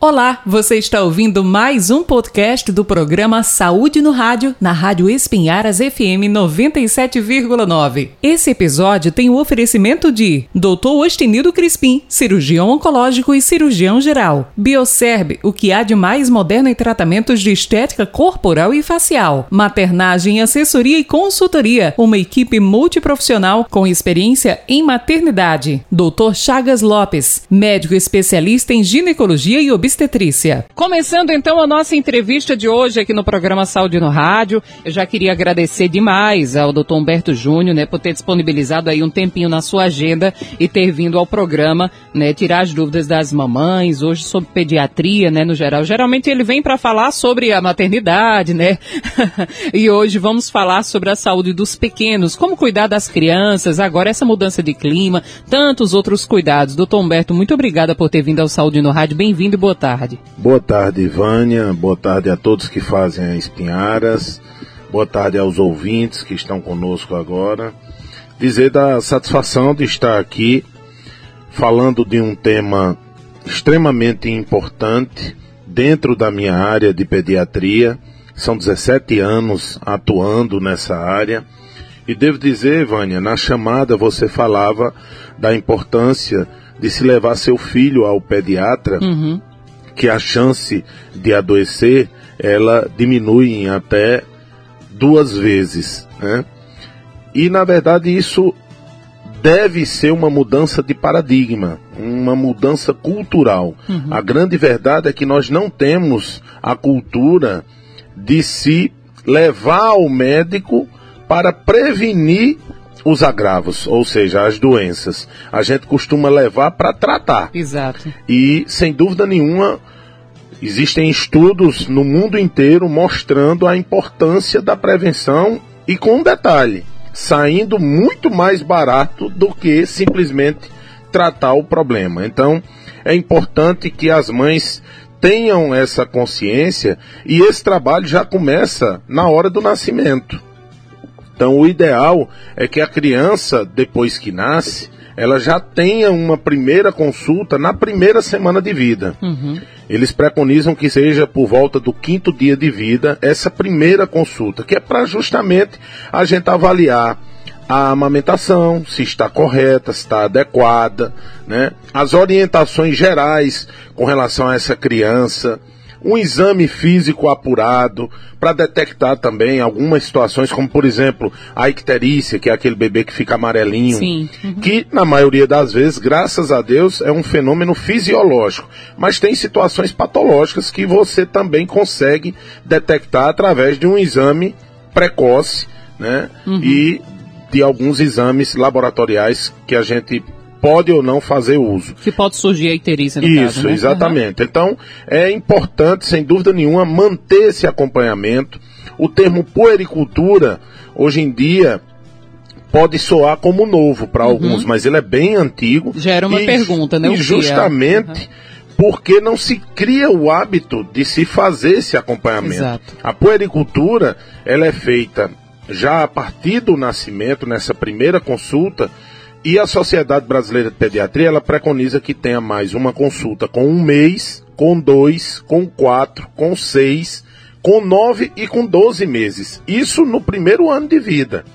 Olá, você está ouvindo mais um podcast do programa Saúde no Rádio, na Rádio Espinharas FM 97,9. Esse episódio tem o oferecimento de Dr. Ostenido Crispim, cirurgião oncológico e cirurgião geral. Bioserb, o que há de mais moderno em tratamentos de estética corporal e facial. Maternagem, assessoria e consultoria, uma equipe multiprofissional com experiência em maternidade. Dr. Chagas Lopes, médico especialista em ginecologia e obstetrícia obstetrícia. Começando então a nossa entrevista de hoje aqui no programa Saúde no Rádio, eu já queria agradecer demais ao Dr. Humberto Júnior, né, por ter disponibilizado aí um tempinho na sua agenda e ter vindo ao programa, né, tirar as dúvidas das mamães, hoje sobre pediatria, né, no geral. Geralmente ele vem para falar sobre a maternidade, né? e hoje vamos falar sobre a saúde dos pequenos, como cuidar das crianças, agora essa mudança de clima, tantos outros cuidados. Doutor Humberto, muito obrigada por ter vindo ao Saúde no Rádio. Bem-vindo e boa tarde. Boa tarde, Vânia. Boa tarde a todos que fazem a Espinharas. Boa tarde aos ouvintes que estão conosco agora. Dizer da satisfação de estar aqui falando de um tema extremamente importante dentro da minha área de pediatria. São 17 anos atuando nessa área. E devo dizer, Vânia, na chamada você falava da importância de se levar seu filho ao pediatra uhum que a chance de adoecer ela diminui em até duas vezes, né? E na verdade isso deve ser uma mudança de paradigma, uma mudança cultural. Uhum. A grande verdade é que nós não temos a cultura de se levar ao médico para prevenir os agravos, ou seja, as doenças. A gente costuma levar para tratar. Exato. E, sem dúvida nenhuma, existem estudos no mundo inteiro mostrando a importância da prevenção e, com um detalhe, saindo muito mais barato do que simplesmente tratar o problema. Então, é importante que as mães tenham essa consciência e esse trabalho já começa na hora do nascimento. Então, o ideal é que a criança, depois que nasce, ela já tenha uma primeira consulta na primeira semana de vida. Uhum. Eles preconizam que seja por volta do quinto dia de vida essa primeira consulta, que é para justamente a gente avaliar a amamentação, se está correta, se está adequada, né? As orientações gerais com relação a essa criança, um exame físico apurado para detectar também algumas situações, como por exemplo a icterícia, que é aquele bebê que fica amarelinho, Sim. Uhum. que na maioria das vezes, graças a Deus, é um fenômeno fisiológico, mas tem situações patológicas que você também consegue detectar através de um exame precoce, né? Uhum. E de alguns exames laboratoriais que a gente pode ou não fazer uso. Que pode surgir a icterícia no Isso, caso, né? exatamente. Uhum. Então, é importante, sem dúvida nenhuma, manter esse acompanhamento. O termo puericultura, hoje em dia, pode soar como novo para uhum. alguns, mas ele é bem antigo. Gera uma e, pergunta, né? E justamente... Uhum porque não se cria o hábito de se fazer esse acompanhamento. Exato. A puericultura, ela é feita já a partir do nascimento, nessa primeira consulta, e a Sociedade Brasileira de Pediatria, ela preconiza que tenha mais uma consulta com um mês, com dois, com quatro, com seis, com nove e com doze meses. Isso no primeiro ano de vida.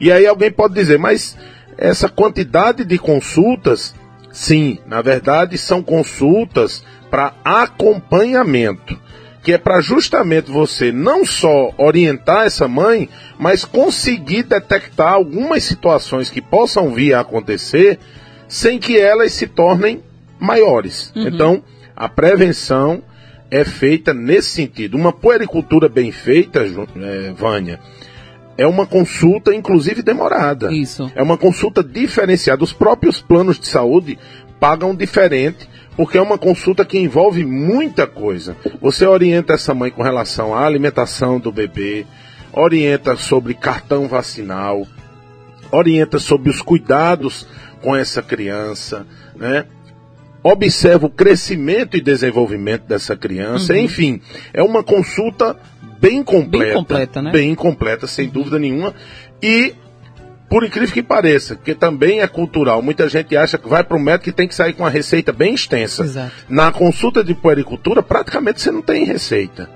E aí alguém pode dizer, mas essa quantidade de consultas, sim, na verdade são consultas para acompanhamento que é para justamente você não só orientar essa mãe, mas conseguir detectar algumas situações que possam vir a acontecer sem que elas se tornem maiores. Uhum. Então, a prevenção é feita nesse sentido. Uma puericultura bem feita, é, Vânia, é uma consulta, inclusive demorada. Isso. É uma consulta diferenciada. Os próprios planos de saúde pagam diferente porque é uma consulta que envolve muita coisa. Você orienta essa mãe com relação à alimentação do bebê, orienta sobre cartão vacinal, orienta sobre os cuidados com essa criança, né? Observa o crescimento e desenvolvimento dessa criança, uhum. enfim, é uma consulta bem completa, bem completa, né? Bem completa, sem dúvida nenhuma. E por incrível que pareça, que também é cultural, muita gente acha que vai para o médico e tem que sair com uma receita bem extensa. Exato. Na consulta de puericultura, praticamente você não tem receita.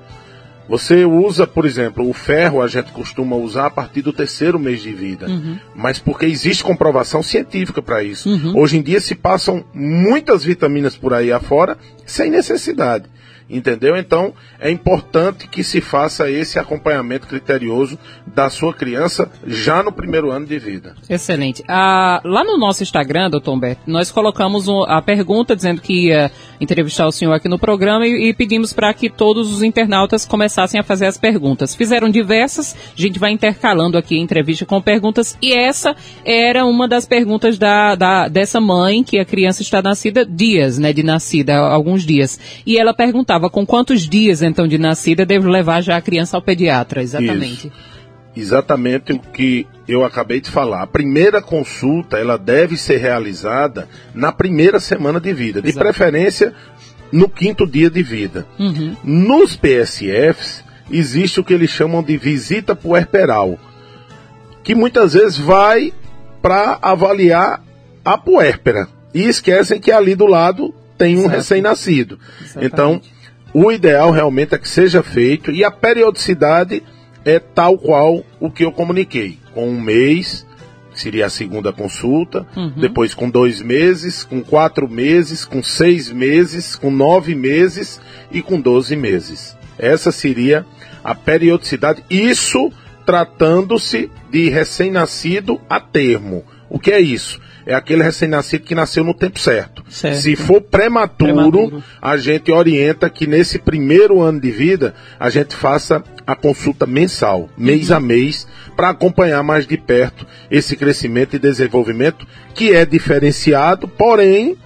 Você usa, por exemplo, o ferro a gente costuma usar a partir do terceiro mês de vida, Uhum. mas porque existe comprovação científica para isso. Hoje em dia se passam muitas vitaminas por aí afora sem necessidade. Entendeu? Então é importante que se faça esse acompanhamento criterioso da sua criança já no primeiro ano de vida. Excelente. Ah, lá no nosso Instagram, doutor Humberto, nós colocamos um- a pergunta dizendo que ia entrevistar o senhor aqui no programa e, e pedimos para que todos os internautas começassem a fazer as perguntas. Fizeram diversas, a gente vai intercalando aqui entrevista com perguntas e essa era uma das perguntas da, da- dessa mãe que a criança está nascida dias, né, de nascida, alguns dias. E ela perguntava com quantos dias então de nascida devo levar já a criança ao pediatra, exatamente. Isso. Exatamente o que eu acabei de falar. A primeira consulta, ela deve ser realizada na primeira semana de vida, de Exato. preferência no quinto dia de vida. Uhum. Nos PSFs, existe o que eles chamam de visita puerperal, que muitas vezes vai para avaliar a puérpera. E esquecem que ali do lado tem um recém-nascido. Então, o ideal realmente é que seja feito e a periodicidade é tal qual o que eu comuniquei, com um mês, que seria a segunda consulta, Uhum. depois com dois meses, com quatro meses, com seis meses, com nove meses e com doze meses. Essa seria a periodicidade, isso tratando-se de recém-nascido a termo. O que é isso? É aquele recém-nascido que nasceu no tempo certo. Certo. Se for prematuro, Prematuro. a gente orienta que nesse primeiro ano de vida a gente faça a consulta mensal, mês a mês, para acompanhar mais de perto esse crescimento e desenvolvimento que é diferenciado, porém,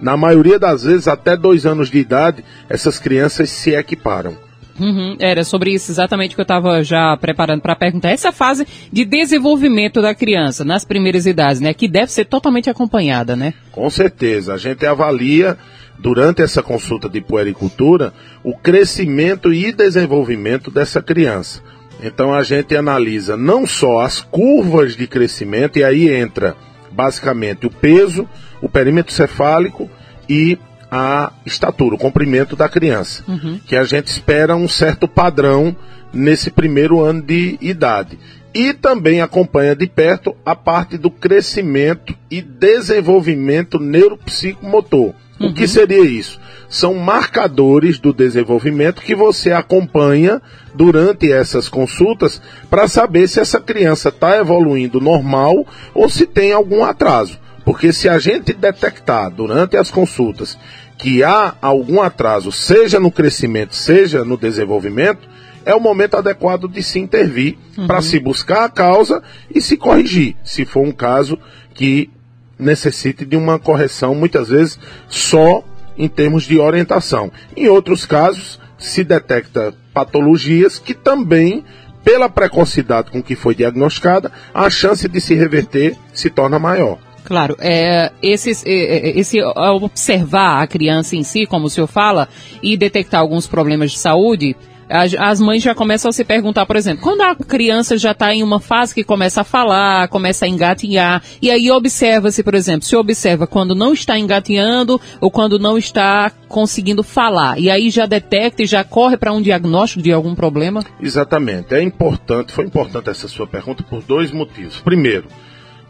na maioria das vezes, até dois anos de idade, essas crianças se equiparam. Uhum, era sobre isso exatamente que eu estava já preparando para perguntar. Essa fase de desenvolvimento da criança nas primeiras idades, né, que deve ser totalmente acompanhada, né? Com certeza, a gente avalia durante essa consulta de puericultura o crescimento e desenvolvimento dessa criança. Então a gente analisa não só as curvas de crescimento, e aí entra basicamente o peso, o perímetro cefálico e a estatura, o comprimento da criança. Que a gente espera um certo padrão nesse primeiro ano de idade. E também acompanha de perto a parte do crescimento e desenvolvimento neuropsicomotor. O que seria isso? São marcadores do desenvolvimento que você acompanha durante essas consultas para saber se essa criança está evoluindo normal ou se tem algum atraso. Porque se a gente detectar durante as consultas que há algum atraso, seja no crescimento, seja no desenvolvimento, é o momento adequado de se intervir para se buscar a causa e se corrigir, se for um caso que necessite de uma correção, muitas vezes só em termos de orientação. Em outros casos, se detecta patologias que também, pela precocidade com que foi diagnosticada, a chance de se reverter se torna maior. Claro, é, esses, é, é, esse observar a criança em si, como o senhor fala, e detectar alguns problemas de saúde, as, as mães já começam a se perguntar, por exemplo, quando a criança já está em uma fase que começa a falar, começa a engatinhar, e aí observa-se, por exemplo, se observa quando não está engatinhando ou quando não está conseguindo falar, e aí já detecta e já corre para um diagnóstico de algum problema? Exatamente. É importante, foi importante essa sua pergunta por dois motivos. Primeiro,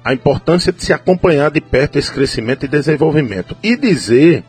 a importância de se acompanhar de perto esse crescimento e desenvolvimento. E dizer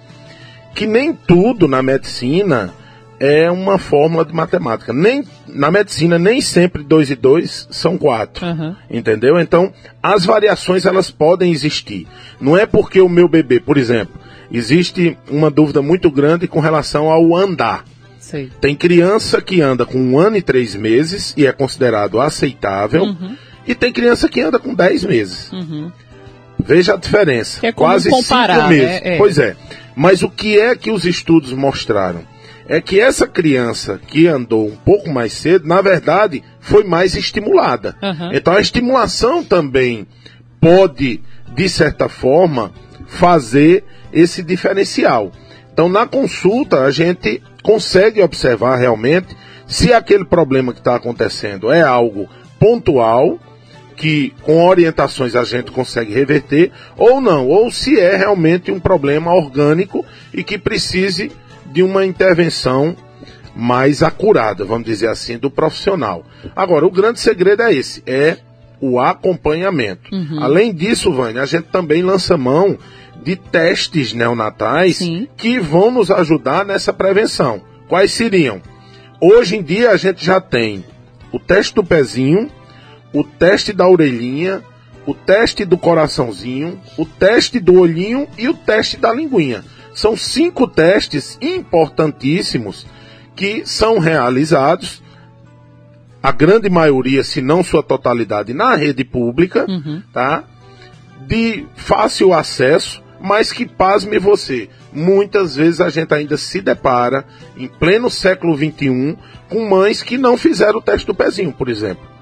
que nem tudo na medicina é uma fórmula de matemática. Nem, na medicina, nem sempre 2 e 2 são 4. Uhum. Entendeu? Então, as variações elas podem existir. Não é porque o meu bebê, por exemplo, existe uma dúvida muito grande com relação ao andar. Sei. Tem criança que anda com um ano e três meses e é considerado aceitável. Uhum. E tem criança que anda com 10 meses. Uhum. Veja a diferença. É Quase comparar, cinco meses. né? É. Pois é. Mas o que é que os estudos mostraram? É que essa criança que andou um pouco mais cedo, na verdade, foi mais estimulada. Uhum. Então a estimulação também pode, de certa forma, fazer esse diferencial. Então, na consulta, a gente consegue observar realmente se aquele problema que está acontecendo é algo pontual que com orientações a gente consegue reverter, ou não, ou se é realmente um problema orgânico e que precise de uma intervenção mais acurada, vamos dizer assim, do profissional. Agora, o grande segredo é esse, é o acompanhamento. Uhum. Além disso, Vânia, a gente também lança mão de testes neonatais Sim. que vão nos ajudar nessa prevenção. Quais seriam? Hoje em dia a gente já tem o teste do pezinho, o teste da orelhinha, o teste do coraçãozinho, o teste do olhinho e o teste da linguinha. São cinco testes importantíssimos que são realizados, a grande maioria, se não sua totalidade, na rede pública, uhum. tá? De fácil acesso, mas que pasme você. Muitas vezes a gente ainda se depara, em pleno século XXI, com mães que não fizeram o teste do pezinho, por exemplo.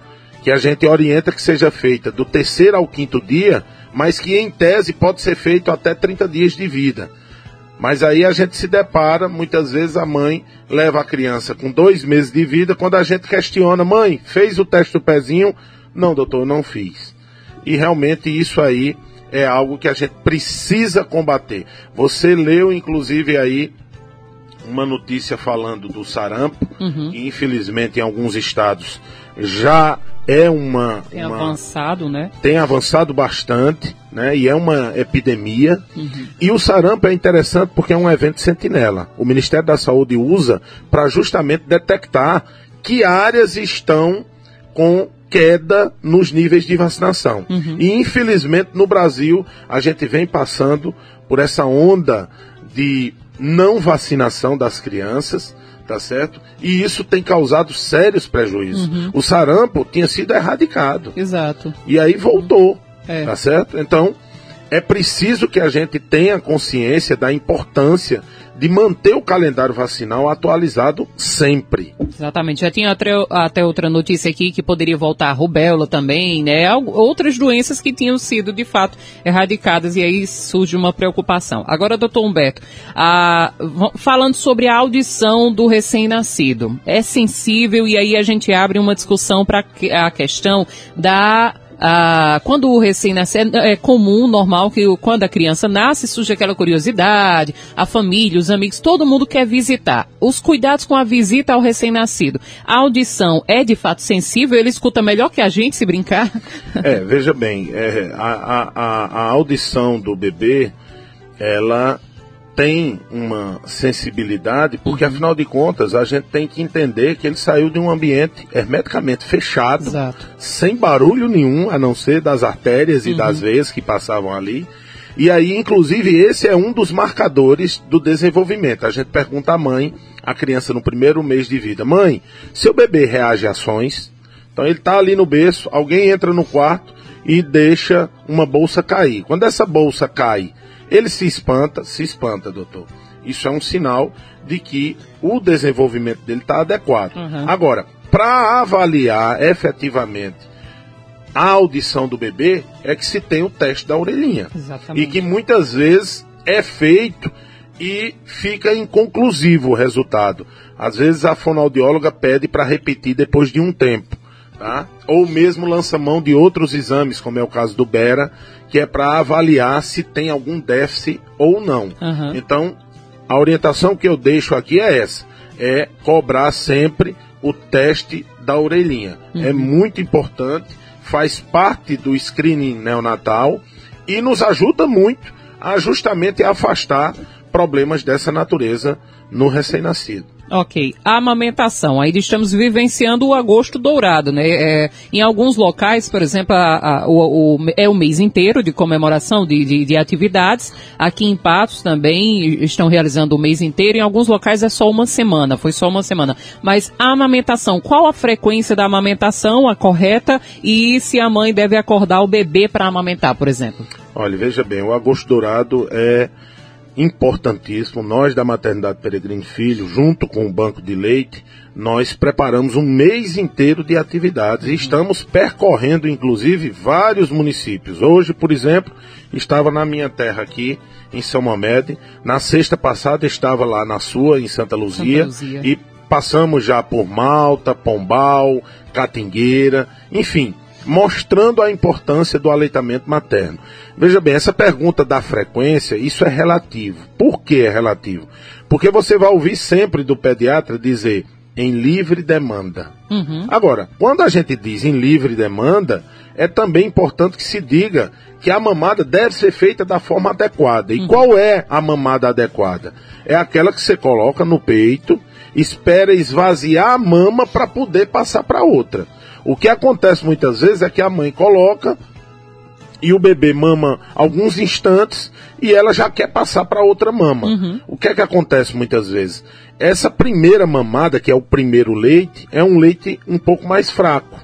Que a gente orienta que seja feita do terceiro ao quinto dia, mas que em tese pode ser feito até 30 dias de vida. Mas aí a gente se depara, muitas vezes a mãe leva a criança com dois meses de vida, quando a gente questiona, mãe, fez o teste do pezinho? Não, doutor, não fiz. E realmente isso aí é algo que a gente precisa combater. Você leu, inclusive, aí uma notícia falando do sarampo, uhum. que infelizmente em alguns estados já é uma. Tem uma, avançado, né? Tem avançado bastante, né? E é uma epidemia. Uhum. E o sarampo é interessante porque é um evento sentinela. O Ministério da Saúde usa para justamente detectar que áreas estão com queda nos níveis de vacinação. Uhum. E infelizmente no Brasil a gente vem passando por essa onda de não vacinação das crianças, tá certo? E isso tem causado sérios prejuízos. Uhum. O sarampo tinha sido erradicado. Exato. E aí voltou, é. tá certo? Então, é preciso que a gente tenha consciência da importância de manter o calendário vacinal atualizado sempre. Exatamente. Já tinha até, outra notícia aqui que poderia voltar a rubéola também, né? Outras doenças que tinham sido, de fato, erradicadas e aí surge uma preocupação. Agora, doutor Humberto, a, falando sobre a audição do recém-nascido, é sensível e aí a gente abre uma discussão para a questão da ah, quando o recém-nascido é comum, normal que quando a criança nasce surge aquela curiosidade, a família, os amigos, todo mundo quer visitar. Os cuidados com a visita ao recém-nascido. A audição é de fato sensível? Ele escuta melhor que a gente se brincar? É, veja bem, é, a, a, a audição do bebê, ela tem uma sensibilidade, porque uhum. afinal de contas a gente tem que entender que ele saiu de um ambiente hermeticamente fechado, Exato. sem barulho nenhum, a não ser das artérias e uhum. das veias que passavam ali. E aí, inclusive, esse é um dos marcadores do desenvolvimento. A gente pergunta à mãe, a criança no primeiro mês de vida, mãe, seu bebê reage a ações? Então ele está ali no berço, alguém entra no quarto e deixa uma bolsa cair. Quando essa bolsa cai ele se espanta, se espanta, doutor. Isso é um sinal de que o desenvolvimento dele está adequado. Uhum. Agora, para avaliar efetivamente a audição do bebê, é que se tem o teste da orelhinha. Exatamente. E que muitas vezes é feito e fica inconclusivo o resultado. Às vezes a fonoaudióloga pede para repetir depois de um tempo. Tá? Ou mesmo lança mão de outros exames, como é o caso do Bera, que é para avaliar se tem algum déficit ou não. Uhum. Então, a orientação que eu deixo aqui é essa: é cobrar sempre o teste da orelhinha. Uhum. É muito importante, faz parte do screening neonatal e nos ajuda muito a justamente afastar problemas dessa natureza no recém-nascido. Ok. A amamentação. Ainda estamos vivenciando o agosto dourado, né? É, em alguns locais, por exemplo, a, a, o, o, é o mês inteiro de comemoração de, de, de, atividades. Aqui em Patos também estão realizando o mês inteiro. Em alguns locais é só uma semana, foi só uma semana. Mas a amamentação, qual a frequência da amamentação, a correta, e se a mãe deve acordar o bebê para amamentar, por exemplo? Olha, veja bem, o agosto dourado é importantíssimo. Nós da Maternidade Peregrino Filho, junto com o Banco de Leite, nós preparamos um mês inteiro de atividades e estamos percorrendo, inclusive, vários municípios. Hoje, por exemplo, estava na minha terra aqui, em São Mamede. Na sexta passada estava lá na sua, em Santa Luzia, Santa Luzia. e passamos já por Malta, Pombal, Catingueira, enfim. Mostrando a importância do aleitamento materno. Veja bem, essa pergunta da frequência, isso é relativo. Por que é relativo? Porque você vai ouvir sempre do pediatra dizer em livre demanda. Uhum. Agora, quando a gente diz em livre demanda, é também importante que se diga que a mamada deve ser feita da forma adequada. E uhum. qual é a mamada adequada? É aquela que você coloca no peito, espera esvaziar a mama para poder passar para outra. O que acontece muitas vezes é que a mãe coloca e o bebê mama alguns instantes e ela já quer passar para outra mama. Uhum. O que é que acontece muitas vezes? Essa primeira mamada, que é o primeiro leite, é um leite um pouco mais fraco.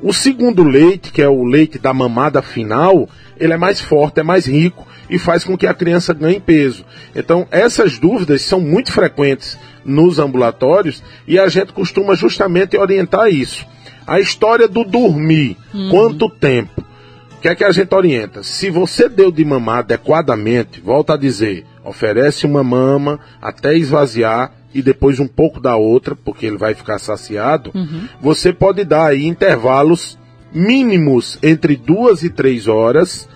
O segundo leite, que é o leite da mamada final, ele é mais forte, é mais rico e faz com que a criança ganhe peso. Então, essas dúvidas são muito frequentes nos ambulatórios e a gente costuma justamente orientar isso. A história do dormir, uhum. quanto tempo? O que é que a gente orienta? Se você deu de mamar adequadamente, volta a dizer, oferece uma mama até esvaziar e depois um pouco da outra, porque ele vai ficar saciado, uhum. você pode dar aí intervalos mínimos entre duas e três horas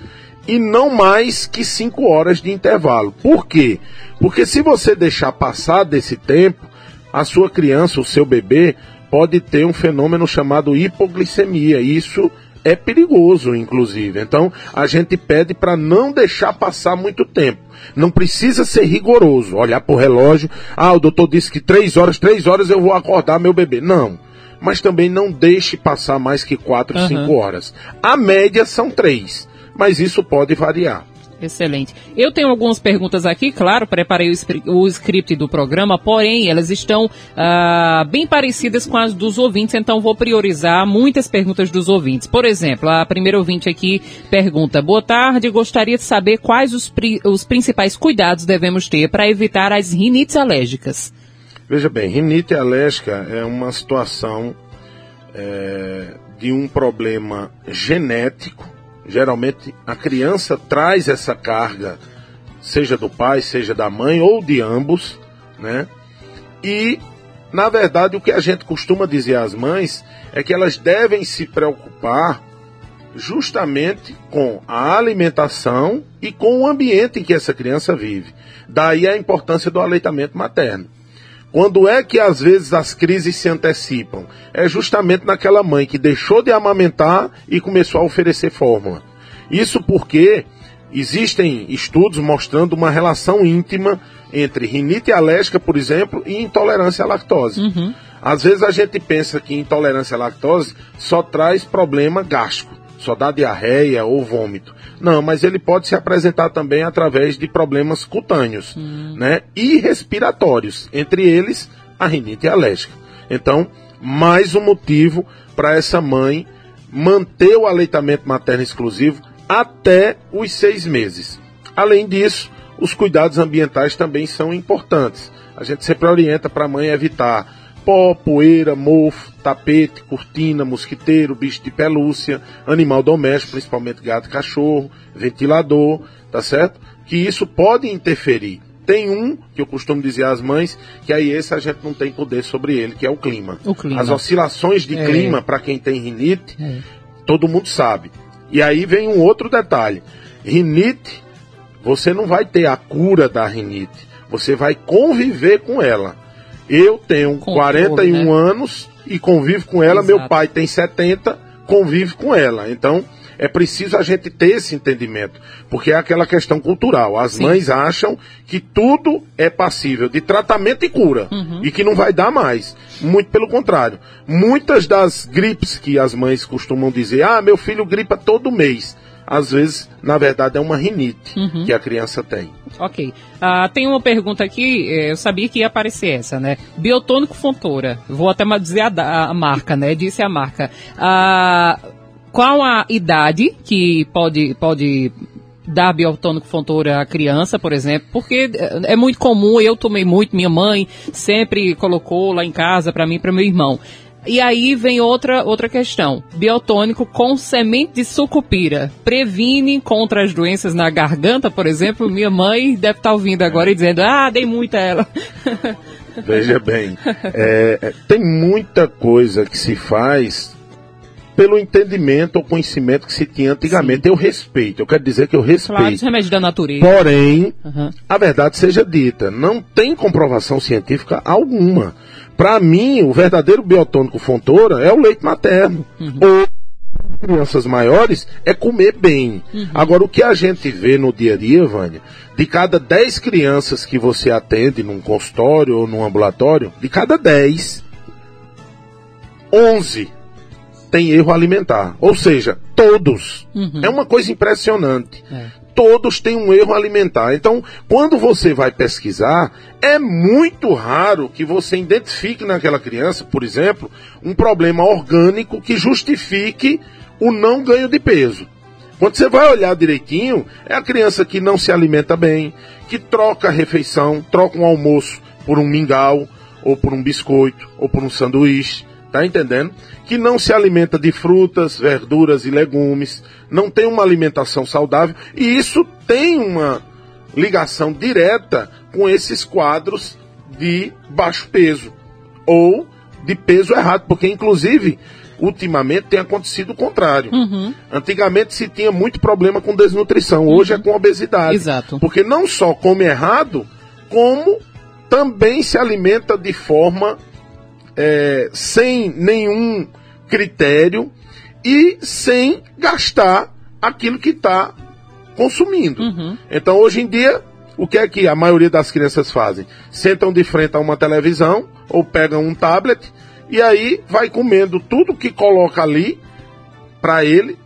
e não mais que cinco horas de intervalo. Por quê? Porque se você deixar passar desse tempo, a sua criança, o seu bebê, pode ter um fenômeno chamado hipoglicemia. Isso é perigoso, inclusive. Então, a gente pede para não deixar passar muito tempo. Não precisa ser rigoroso, olhar para o relógio. Ah, o doutor disse que três horas, três horas eu vou acordar meu bebê. Não. Mas também não deixe passar mais que quatro, uhum. cinco horas. A média são três, mas isso pode variar. Excelente. Eu tenho algumas perguntas aqui, claro, preparei o, script do programa, porém elas estão uh, bem parecidas com as dos ouvintes, então vou priorizar muitas perguntas dos ouvintes. Por exemplo, a primeira ouvinte aqui pergunta: Boa tarde, gostaria de saber quais os, os principais cuidados devemos ter para evitar as rinites alérgicas. Veja bem, rinite alérgica é uma situação é, de um problema genético Geralmente a criança traz essa carga, seja do pai, seja da mãe ou de ambos, né? E na verdade o que a gente costuma dizer às mães é que elas devem se preocupar justamente com a alimentação e com o ambiente em que essa criança vive. Daí a importância do aleitamento materno. Quando é que às vezes as crises se antecipam? É justamente naquela mãe que deixou de amamentar e começou a oferecer fórmula. Isso porque existem estudos mostrando uma relação íntima entre rinite alérgica, por exemplo, e intolerância à lactose. Uhum. Às vezes a gente pensa que intolerância à lactose só traz problema gástrico, só dá diarreia ou vômito. Não, mas ele pode se apresentar também através de problemas cutâneos, hum. né? E respiratórios, entre eles a rinite alérgica. Então, mais um motivo para essa mãe manter o aleitamento materno exclusivo até os seis meses. Além disso, os cuidados ambientais também são importantes. A gente sempre orienta para a mãe evitar pó, poeira, mofo, tapete, cortina, mosquiteiro, bicho de pelúcia, animal doméstico, principalmente gato e cachorro, ventilador, tá certo? Que isso pode interferir. Tem um, que eu costumo dizer às mães, que aí esse a gente não tem poder sobre ele, que é o clima. O clima. As oscilações de é. clima, para quem tem rinite, é. todo mundo sabe. E aí vem um outro detalhe. Rinite, você não vai ter a cura da rinite. Você vai conviver com ela. Eu tenho Controle, 41 né? anos e convivo com ela, Exato. meu pai tem 70, convive com ela. Então, é preciso a gente ter esse entendimento, porque é aquela questão cultural. As Sim. mães acham que tudo é passível de tratamento e cura uhum. e que não vai dar mais. Muito pelo contrário. Muitas das gripes que as mães costumam dizer, ah, meu filho gripa todo mês às vezes, na verdade, é uma rinite uhum. que a criança tem. Ok. Uh, tem uma pergunta aqui, eh, eu sabia que ia aparecer essa, né? Biotônico Fontoura. Vou até dizer a, a marca, né? Disse a marca. Uh, qual a idade que pode, pode dar biotônico fontoura à criança, por exemplo, porque é muito comum, eu tomei muito, minha mãe sempre colocou lá em casa para mim e para meu irmão. E aí vem outra, outra questão. Biotônico com semente de sucupira. Previne contra as doenças na garganta, por exemplo? Minha mãe deve estar ouvindo agora e dizendo, ah, dei muita ela. Veja bem, é, tem muita coisa que se faz pelo entendimento ou conhecimento que se tinha antigamente. Sim. Eu respeito, eu quero dizer que eu respeito. Claro, os remédios da natureza. Porém, uhum. a verdade seja dita, não tem comprovação científica alguma. Para mim, o verdadeiro biotônico fontora é o leite materno. Uhum. Ou crianças maiores é comer bem. Uhum. Agora, o que a gente vê no dia a dia, Vânia, de cada 10 crianças que você atende num consultório ou num ambulatório, de cada 10, 11 tem erro alimentar. Ou seja, todos. Uhum. É uma coisa impressionante. É. Todos têm um erro alimentar. Então, quando você vai pesquisar, é muito raro que você identifique naquela criança, por exemplo, um problema orgânico que justifique o não ganho de peso. Quando você vai olhar direitinho, é a criança que não se alimenta bem, que troca a refeição, troca um almoço por um mingau, ou por um biscoito, ou por um sanduíche, tá entendendo? Que não se alimenta de frutas, verduras e legumes, não tem uma alimentação saudável, e isso tem uma ligação direta com esses quadros de baixo peso, ou de peso errado, porque inclusive ultimamente tem acontecido o contrário. Uhum. Antigamente se tinha muito problema com desnutrição, uhum. hoje é com obesidade. Exato. Porque não só come errado, como também se alimenta de forma é, sem nenhum critério e sem gastar aquilo que está consumindo. Uhum. Então hoje em dia o que é que a maioria das crianças fazem? Sentam de frente a uma televisão ou pegam um tablet e aí vai comendo tudo que coloca ali para ele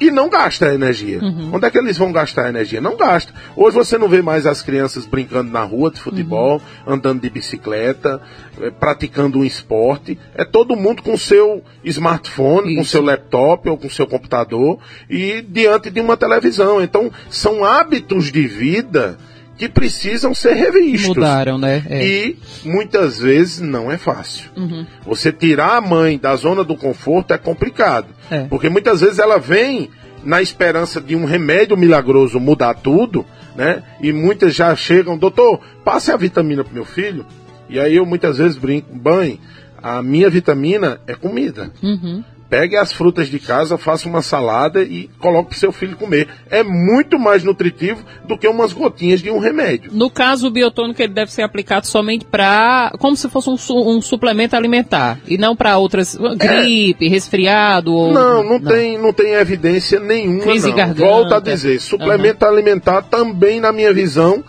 e não gasta energia. Uhum. Onde é que eles vão gastar energia? Não gasta. Hoje você não vê mais as crianças brincando na rua de futebol, uhum. andando de bicicleta, eh, praticando um esporte. É todo mundo com seu smartphone, Isso. com seu laptop ou com seu computador e diante de uma televisão. Então, são hábitos de vida que precisam ser revistos. Mudaram, né? É. E muitas vezes não é fácil. Uhum. Você tirar a mãe da zona do conforto é complicado. É. Porque muitas vezes ela vem na esperança de um remédio milagroso mudar tudo, né? E muitas já chegam, doutor, passe a vitamina pro meu filho. E aí eu muitas vezes brinco, mãe, a minha vitamina é comida. Uhum pegue as frutas de casa, faça uma salada e coloque para seu filho comer. É muito mais nutritivo do que umas gotinhas de um remédio. No caso, o biotônico ele deve ser aplicado somente para, como se fosse um, su um, suplemento alimentar e não para outras gripe, é... resfriado. Ou... Não, não, não, tem, não tem evidência nenhuma. Crise não. Garganta. Volto a dizer, suplemento uhum. alimentar também na minha visão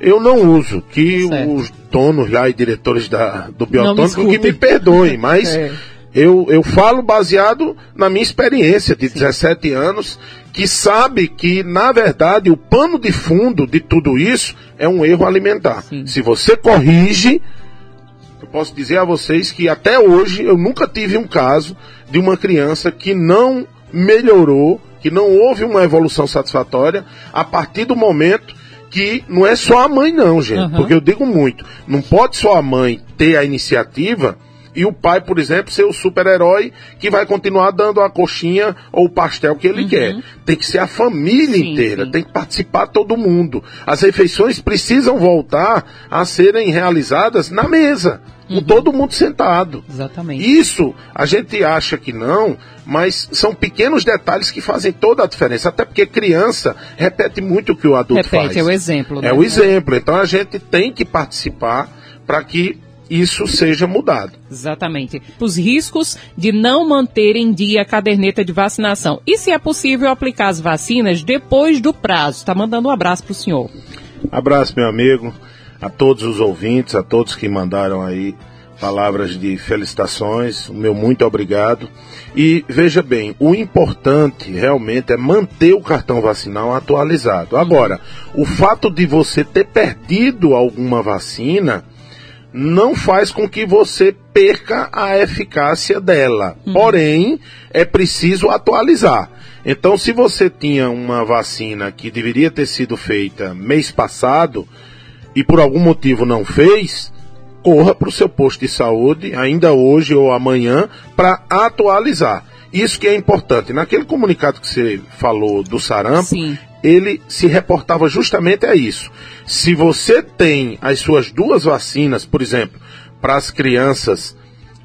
eu não uso. Que certo. os donos lá e diretores da, do biotônico me que me perdoem, mas é eu, eu falo baseado na minha experiência de Sim. 17 anos, que sabe que, na verdade, o pano de fundo de tudo isso é um erro alimentar. Sim. Se você corrige, eu posso dizer a vocês que até hoje eu nunca tive um caso de uma criança que não melhorou, que não houve uma evolução satisfatória a partir do momento que não é só a mãe não, gente, uhum. porque eu digo muito, não pode só a mãe ter a iniciativa e o pai, por exemplo, ser o super-herói que vai continuar dando a coxinha ou o pastel que ele uhum. quer. Tem que ser a família sim, inteira, sim. tem que participar todo mundo. As refeições precisam voltar a serem realizadas na mesa. Com uhum. todo mundo sentado. Exatamente. Isso a gente acha que não, mas são pequenos detalhes que fazem toda a diferença. Até porque criança repete muito o que o adulto repete, faz. é o exemplo. Né? É o exemplo. Então a gente tem que participar para que isso seja mudado. Exatamente. Os riscos de não manter em dia a caderneta de vacinação. E se é possível aplicar as vacinas depois do prazo? Está mandando um abraço para o senhor. Abraço, meu amigo, a todos os ouvintes, a todos que mandaram aí palavras de felicitações, o meu muito obrigado. E veja bem, o importante realmente é manter o cartão vacinal atualizado. Agora, o fato de você ter perdido alguma vacina não faz com que você perca a eficácia dela. Uhum. Porém, é preciso atualizar. Então, se você tinha uma vacina que deveria ter sido feita mês passado e por algum motivo não fez, corra para o seu posto de saúde, ainda hoje ou amanhã, para atualizar. Isso que é importante. Naquele comunicado que você falou do sarampo, Sim ele se reportava justamente a isso. Se você tem as suas duas vacinas, por exemplo, para as crianças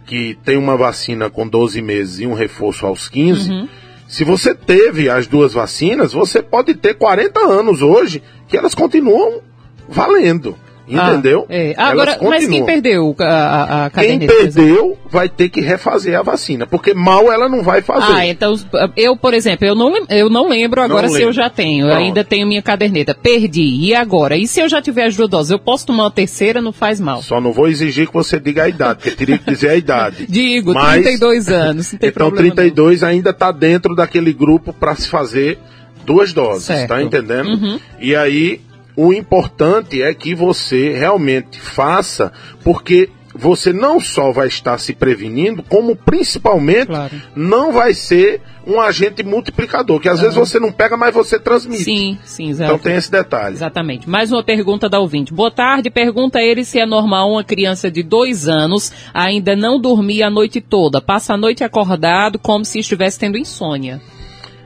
que tem uma vacina com 12 meses e um reforço aos 15, uhum. se você teve as duas vacinas, você pode ter 40 anos hoje que elas continuam valendo. Entendeu? Ah, é. Agora, mas quem perdeu a, a, a Quem perdeu vai ter que refazer a vacina, porque mal ela não vai fazer. Ah, então eu, por exemplo, eu não, eu não lembro agora não se lembro. eu já tenho. Eu ainda tenho minha caderneta. Perdi. E agora? E se eu já tiver as duas doses? Eu posso tomar uma terceira, não faz mal. Só não vou exigir que você diga a idade, porque teria que dizer a idade. Digo, mas, 32 anos. Então 32 não. ainda está dentro daquele grupo para se fazer duas doses, tá certo. tá entendendo? Uhum. E aí o importante é que você realmente faça, porque você não só vai estar se prevenindo, como principalmente claro. não vai ser um agente multiplicador, que às uhum. vezes você não pega, mas você transmite. Sim, sim, exato. Então tem esse detalhe. Exatamente. Mais uma pergunta da ouvinte. Boa tarde, pergunta ele se é normal uma criança de dois anos ainda não dormir a noite toda, passa a noite acordado como se estivesse tendo insônia.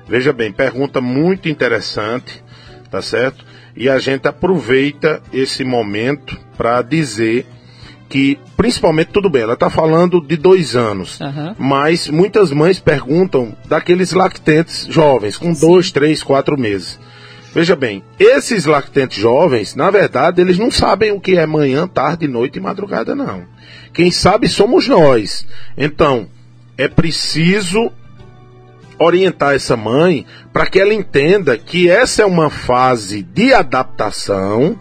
Veja bem, pergunta muito interessante, tá certo? E a gente aproveita esse momento para dizer que, principalmente, tudo bem, ela está falando de dois anos, uhum. mas muitas mães perguntam daqueles lactentes jovens, com Sim. dois, três, quatro meses. Veja bem, esses lactentes jovens, na verdade, eles não sabem o que é manhã, tarde, noite e madrugada, não. Quem sabe somos nós. Então, é preciso orientar essa mãe para que ela entenda que essa é uma fase de adaptação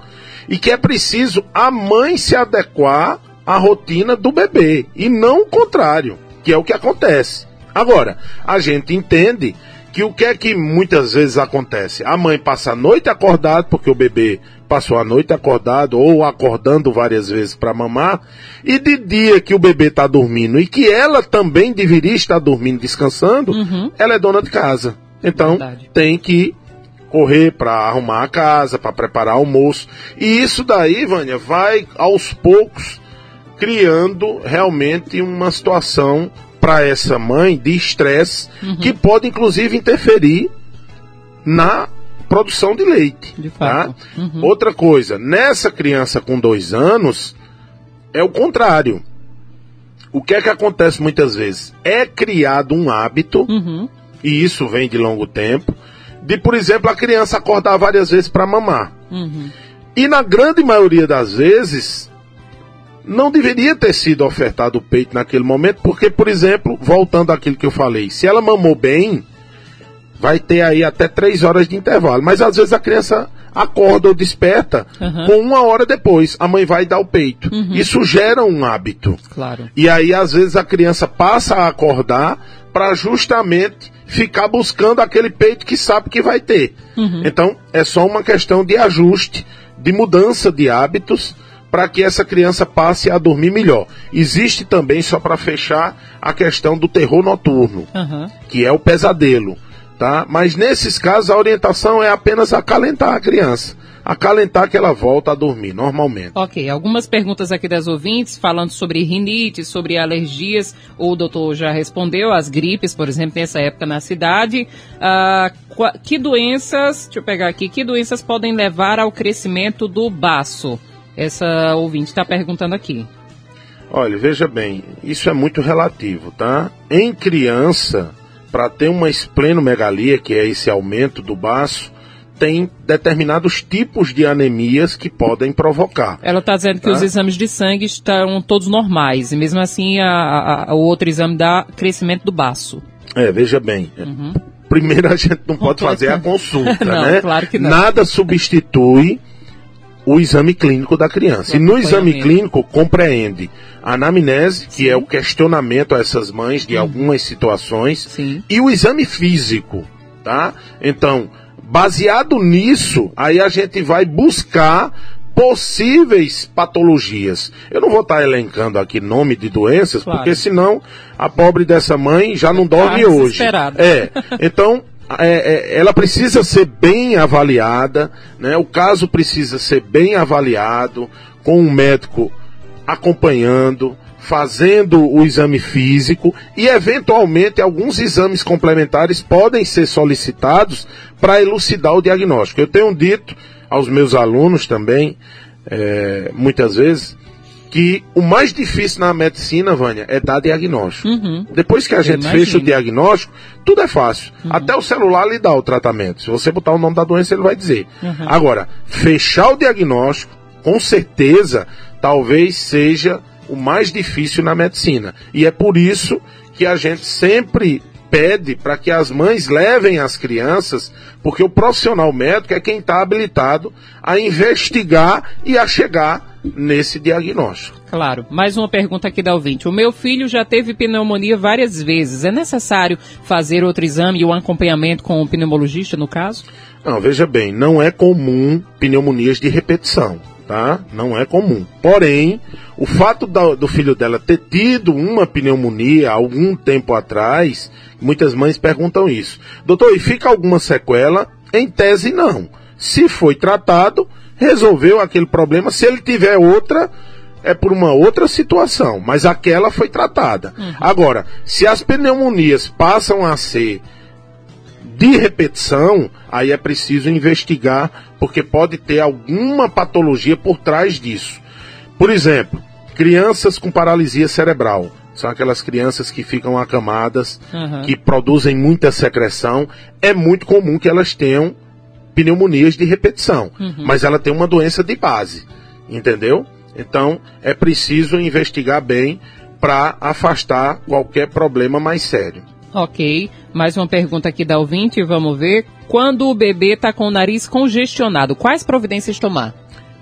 e que é preciso a mãe se adequar à rotina do bebê e não o contrário, que é o que acontece. Agora, a gente entende que o que é que muitas vezes acontece? A mãe passa a noite acordada porque o bebê passou a noite acordado ou acordando várias vezes para mamar, e de dia que o bebê está dormindo e que ela também deveria estar dormindo, descansando, uhum. ela é dona de casa. Então Verdade. tem que correr para arrumar a casa, para preparar almoço. E isso daí, Vânia, vai aos poucos criando realmente uma situação para essa mãe de estresse uhum. que pode inclusive interferir na produção de leite. De tá? Uhum. Outra coisa, nessa criança com dois anos, é o contrário. O que é que acontece muitas vezes? É criado um hábito, uhum. e isso vem de longo tempo, de, por exemplo, a criança acordar várias vezes para mamar. Uhum. E na grande maioria das vezes, não deveria ter sido ofertado o peito naquele momento, porque, por exemplo, voltando àquilo que eu falei, se ela mamou bem, vai ter aí até três horas de intervalo. Mas às vezes a criança acorda ou desperta uhum. com uma hora depois. A mãe vai dar o peito. Uhum. Isso gera um hábito. Claro. E aí às vezes a criança passa a acordar para justamente ficar buscando aquele peito que sabe que vai ter. Uhum. Então é só uma questão de ajuste, de mudança de hábitos para que essa criança passe a dormir melhor. Existe também, só para fechar, a questão do terror noturno, que é o pesadelo tá? Mas nesses casos a orientação é apenas acalentar a criança. Acalentar que ela volta a dormir normalmente. Ok, algumas perguntas aqui das ouvintes falando sobre rinite, sobre alergias. O doutor já respondeu, as gripes, por exemplo, nessa época na cidade. Ah, que doenças, deixa eu pegar aqui, que doenças podem levar ao crescimento do baço? Essa ouvinte está perguntando aqui. Olha, veja bem, isso é muito relativo, tá? Em criança, para ter uma esplenomegalia, que é esse aumento do baço, tem determinados tipos de anemias que podem provocar. Ela está dizendo tá? que os exames de sangue estão todos normais, e mesmo assim a, a, o outro exame dá crescimento do baço. É, veja bem. Uhum. Primeiro a gente não pode fazer a consulta, não, né? Claro que não. Nada substitui o exame clínico da criança. E no exame clínico compreende a anamnese, que Sim. é o questionamento a essas mães de algumas situações, Sim. e o exame físico, tá? Então, baseado nisso, aí a gente vai buscar possíveis patologias. Eu não vou estar elencando aqui nome de doenças, claro. porque senão a pobre dessa mãe já não dorme ah, hoje. É. Então, é, é, ela precisa ser bem avaliada, né? o caso precisa ser bem avaliado, com um médico acompanhando, fazendo o exame físico e, eventualmente, alguns exames complementares podem ser solicitados para elucidar o diagnóstico. Eu tenho dito aos meus alunos também, é, muitas vezes, que o mais difícil na medicina, Vânia, é dar diagnóstico. Uhum. Depois que a gente imagino. fecha o diagnóstico, tudo é fácil. Até o celular lhe dá o tratamento. Se você botar o nome da doença, ele vai dizer. Agora, fechar o diagnóstico, com certeza, talvez seja o mais difícil na medicina. E é por isso que a gente sempre pede para que as mães levem as crianças, porque o profissional médico é quem está habilitado a investigar e a chegar nesse diagnóstico. Claro. Mais uma pergunta aqui da ouvinte. O meu filho já teve pneumonia várias vezes. É necessário fazer outro exame e um acompanhamento com o pneumologista, no caso? Não, veja bem, não é comum pneumonias de repetição, tá? Não é comum. Porém, o fato do filho dela ter tido uma pneumonia algum tempo atrás, muitas mães perguntam isso. Doutor, e fica alguma sequela? Em tese, não. Se foi tratado, resolveu aquele problema. Se ele tiver outra, é por uma outra situação, mas aquela foi tratada. Agora, se as pneumonias passam a ser de repetição, aí é preciso investigar, porque pode ter alguma patologia por trás disso. Por exemplo, crianças com paralisia cerebral. São aquelas crianças que ficam acamadas, Aham. que produzem muita secreção. É muito comum que elas tenham pneumonias de repetição, mas ela tem uma doença de base, entendeu? Então é preciso investigar bem para afastar qualquer problema mais sério. Ok. Mais uma pergunta aqui da ouvinte, vamos ver. Quando o bebê está com o nariz congestionado, quais providências tomar?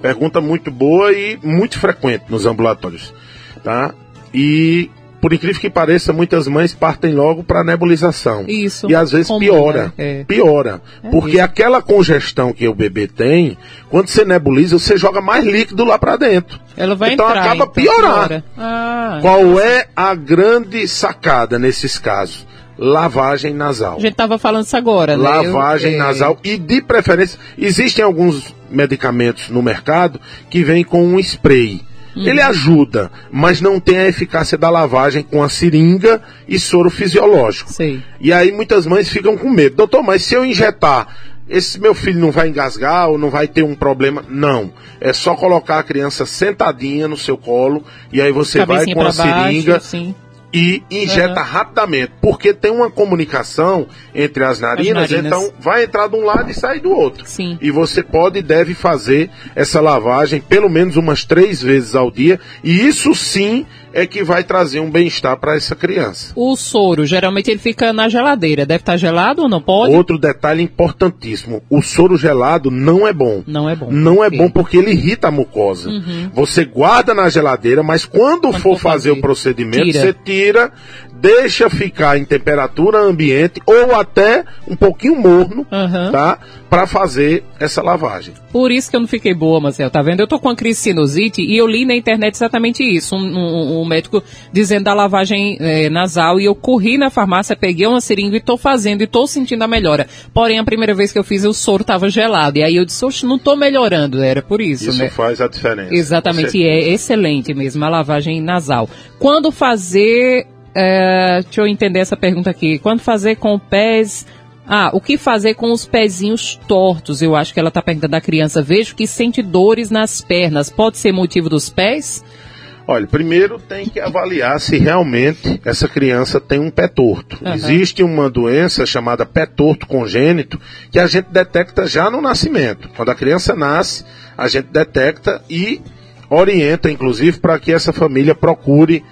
Pergunta muito boa e muito frequente nos ambulatórios, tá? E por incrível que pareça, muitas mães partem logo para nebulização. Isso. E às vezes Comum, piora. né? É. Piora. É porque isso. aquela congestão que o bebê tem, quando você nebuliza, você joga mais líquido lá para dentro. Ela vai então entrar. acaba então piorar. piora. Ah, Qual é a grande sacada nesses casos? Lavagem nasal. a gente tava falando isso agora, né? Lavagem Eu- nasal e de preferência existem alguns medicamentos no mercado que vêm com um spray. Uhum. Ele ajuda, mas não tem a eficácia da lavagem com a seringa e soro fisiológico. Sei. E aí muitas mães ficam com medo. Doutor, mas se eu injetar, esse meu filho não vai engasgar ou não vai ter um problema? Não. É só colocar a criança sentadinha no seu colo e aí você vai Cabecinha com a baixo, seringa sim. E injeta rapidamente, porque tem uma comunicação entre as narinas, As narinas. então vai entrar de um lado e sai do outro. Sim. E você pode e deve fazer essa lavagem pelo menos umas três vezes ao dia, e isso sim é que vai trazer um bem-estar para essa criança. O soro, geralmente ele fica na geladeira. Deve estar gelado ou não pode? Outro detalhe importantíssimo: o soro gelado não é bom. Não é bom. Não é. Uhum. bom porque ele irrita a mucosa. Você guarda na geladeira, mas quando, Quando for for fazer, fazer, o procedimento, tira. você tira, deixa ficar em temperatura ambiente ou até um pouquinho morno, Aham. tá? Para fazer essa lavagem. Por isso que eu não fiquei boa, Marcel, tá vendo? Eu tô com uma crise sinusite e eu li na internet exatamente isso. Um, um- um médico dizendo da lavagem eh, nasal e eu corri na farmácia, peguei uma seringa e tô fazendo e tô sentindo a melhora. Porém, a primeira vez que eu fiz, o soro tava gelado. E aí eu disse, oxe, não tô melhorando. Era por isso, Isso né? faz a diferença. Exatamente, e é excelente mesmo a lavagem nasal. Quando fazer. É, deixa eu entender essa pergunta aqui. Quando fazer com pés. Ah, o que fazer com os pezinhos tortos? Eu acho que ela está perguntando da criança. Vejo que sente dores nas pernas. Pode ser motivo dos pés? Olha, primeiro tem que avaliar se realmente essa criança tem um pé torto. Aham. Existe uma doença chamada pé torto congênito que a gente detecta já no nascimento. Quando a criança nasce, a gente detecta e orienta, inclusive, para que essa família procure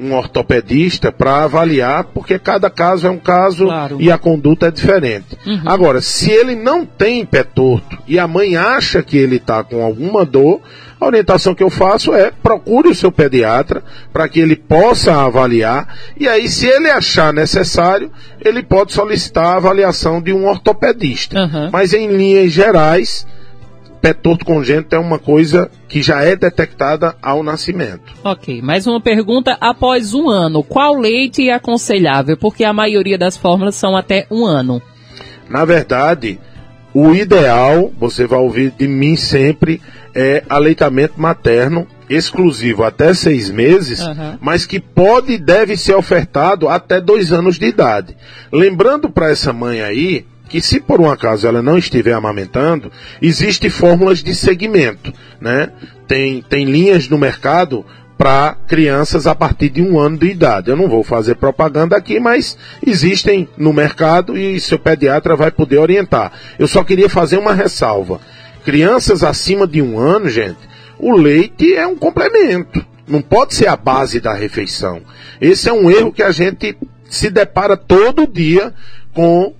um ortopedista para avaliar, porque cada caso é um caso Claro. e a conduta é diferente. Agora, se ele não tem pé torto e a mãe acha que ele está com alguma dor, a orientação que eu faço é procure o seu pediatra para que ele possa avaliar e aí, se ele achar necessário, ele pode solicitar a avaliação de um ortopedista. Aham. Mas em linhas gerais, pé torto congênito é uma coisa que já é detectada ao nascimento. Ok, mais uma pergunta. Após um ano, qual leite é aconselhável? Porque a maioria das fórmulas são até um ano. Na verdade, o ideal, você vai ouvir de mim sempre, é aleitamento materno exclusivo até seis meses, Aham. mas que pode e deve ser ofertado até dois anos de idade. Lembrando para essa mãe aí que se por um acaso ela não estiver amamentando, existem fórmulas de segmento, né? Tem, tem linhas no mercado para crianças a partir de um ano de idade. Eu não vou fazer propaganda aqui, mas existem no mercado e seu pediatra vai poder orientar. Eu só queria fazer uma ressalva. Crianças acima de um ano, gente, o leite é um complemento. Não pode ser a base da refeição. Esse é um erro que a gente se depara todo dia com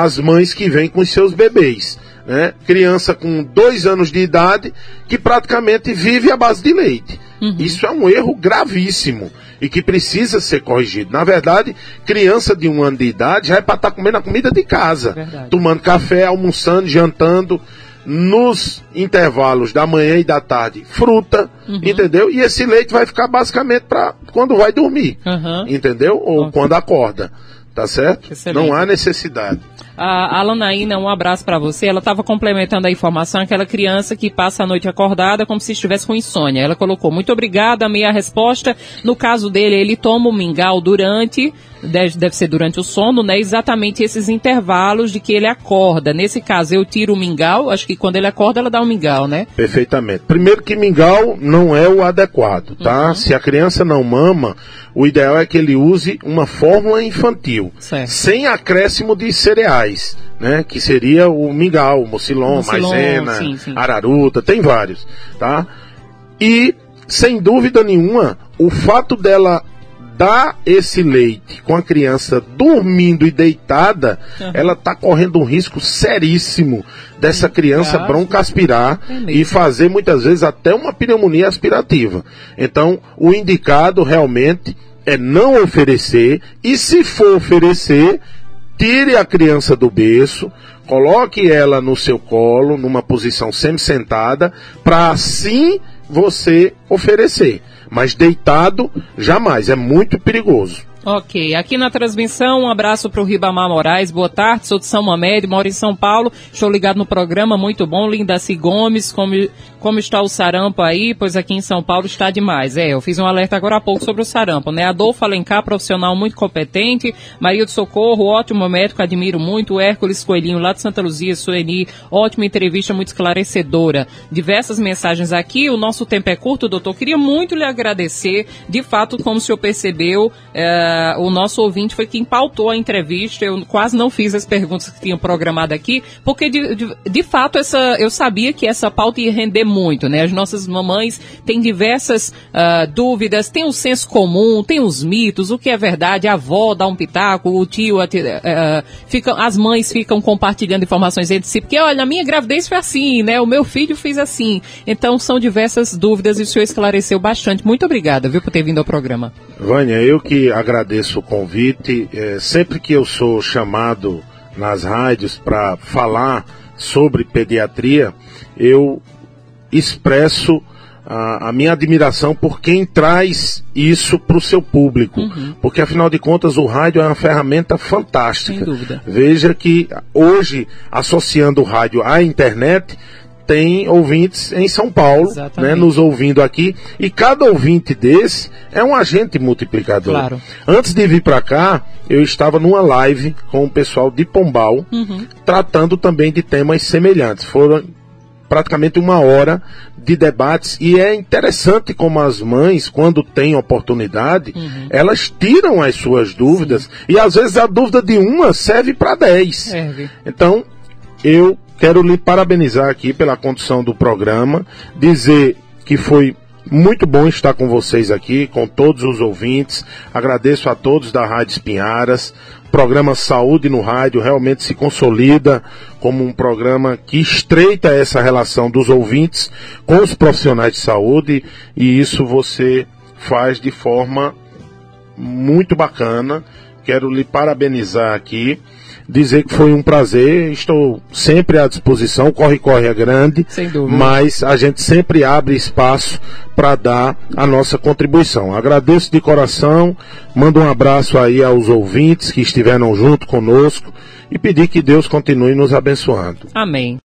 as mães que vêm com os seus bebês. Né? Criança com dois anos de idade que praticamente vive à base de leite. Uhum. Isso é um erro gravíssimo e que precisa ser corrigido. Na verdade, criança de um ano de idade já é para estar tá comendo a comida de casa, verdade. tomando café, almoçando, jantando nos intervalos da manhã e da tarde fruta, uhum. entendeu? E esse leite vai ficar basicamente para quando vai dormir, uhum. entendeu? Ou okay. quando acorda, tá certo? Excelente. Não há necessidade. A Alanaína, um abraço para você. Ela estava complementando a informação, aquela criança que passa a noite acordada como se estivesse com insônia. Ela colocou, muito obrigada, meia resposta. No caso dele, ele toma o mingau durante, deve, deve ser durante o sono, né? Exatamente esses intervalos de que ele acorda. Nesse caso, eu tiro o mingau, acho que quando ele acorda, ela dá o um mingau, né? Perfeitamente. Primeiro que mingau não é o adequado, tá? Uhum. Se a criança não mama, o ideal é que ele use uma fórmula infantil, certo. sem acréscimo de cereais, né? Que seria o mingau, o mocilon, maisena, sim, sim. araruta, tem vários, tá? E, sem dúvida nenhuma, o fato dela dar esse leite com a criança dormindo e deitada, uhum. ela está correndo um risco seríssimo dessa criança broncoaspirar é e fazer muitas vezes até uma pneumonia aspirativa. Então, o indicado realmente é não oferecer e se for oferecer, tire a criança do berço, coloque ela no seu colo, numa posição semi-sentada, para assim você oferecer. Mas deitado, jamais, é muito perigoso. Ok, aqui na transmissão, um abraço para o Ribamar Moraes, boa tarde, sou de São Mamed, moro em São Paulo, estou ligado no programa, muito bom, Lindaci Gomes, como, como está o sarampo aí? Pois aqui em São Paulo está demais, é, eu fiz um alerta agora há pouco sobre o sarampo, né, Adolfo Alencar, profissional muito competente, Maria do Socorro, ótimo médico, admiro muito, Hércules Coelhinho, lá de Santa Luzia, Sueni, ótima entrevista, muito esclarecedora, diversas mensagens aqui, o nosso tempo é curto, doutor, queria muito lhe agradecer, de fato, como o senhor percebeu, é, O nosso ouvinte foi quem pautou a entrevista. Eu quase não fiz as perguntas que tinham programado aqui, porque de, de, de, fato essa, eu sabia que essa pauta ia render muito, né? As nossas mamães têm diversas uh, dúvidas, tem o senso comum, tem os mitos, o que é verdade, a avó dá um pitaco, o tio, uh, fica, as mães ficam compartilhando informações entre si, porque olha, a minha gravidez foi assim, né? O meu filho fez assim. Então são diversas dúvidas e o senhor esclareceu bastante. Muito obrigada, viu, por ter vindo ao programa. Vânia, eu que agradeço agradeço o convite. É, sempre que eu sou chamado nas rádios para falar sobre pediatria, eu expresso a, a, minha admiração por quem traz isso para o seu público. Uhum. Porque, afinal de contas, o rádio é uma ferramenta fantástica. Sem dúvida. Veja que hoje, associando o rádio à internet, tem ouvintes em São Paulo, né, nos ouvindo aqui, e cada ouvinte desse é um agente multiplicador. Claro. Antes de vir para cá, eu estava numa live com o pessoal de Pombal, uhum. tratando também de temas semelhantes. Foram praticamente uma hora de debates e é interessante como as mães, quando têm oportunidade, uhum. elas tiram as suas dúvidas Sim. e às vezes a dúvida de uma serve para dez. Serve. Então, eu Quero lhe parabenizar aqui pela condução do programa, dizer que foi muito bom estar com vocês aqui, com todos os ouvintes. Agradeço a todos da Rádio Espinharas. O programa Saúde no Rádio realmente se consolida como um programa que estreita essa relação dos ouvintes com os profissionais de saúde e isso você faz de forma muito bacana. Quero lhe parabenizar aqui dizer que foi um prazer, estou sempre à disposição, corre, corre é grande, mas a gente sempre abre espaço para dar a nossa contribuição. Agradeço de coração, mando um abraço aí aos ouvintes que estiveram junto conosco e pedir que Deus continue nos abençoando. Amém.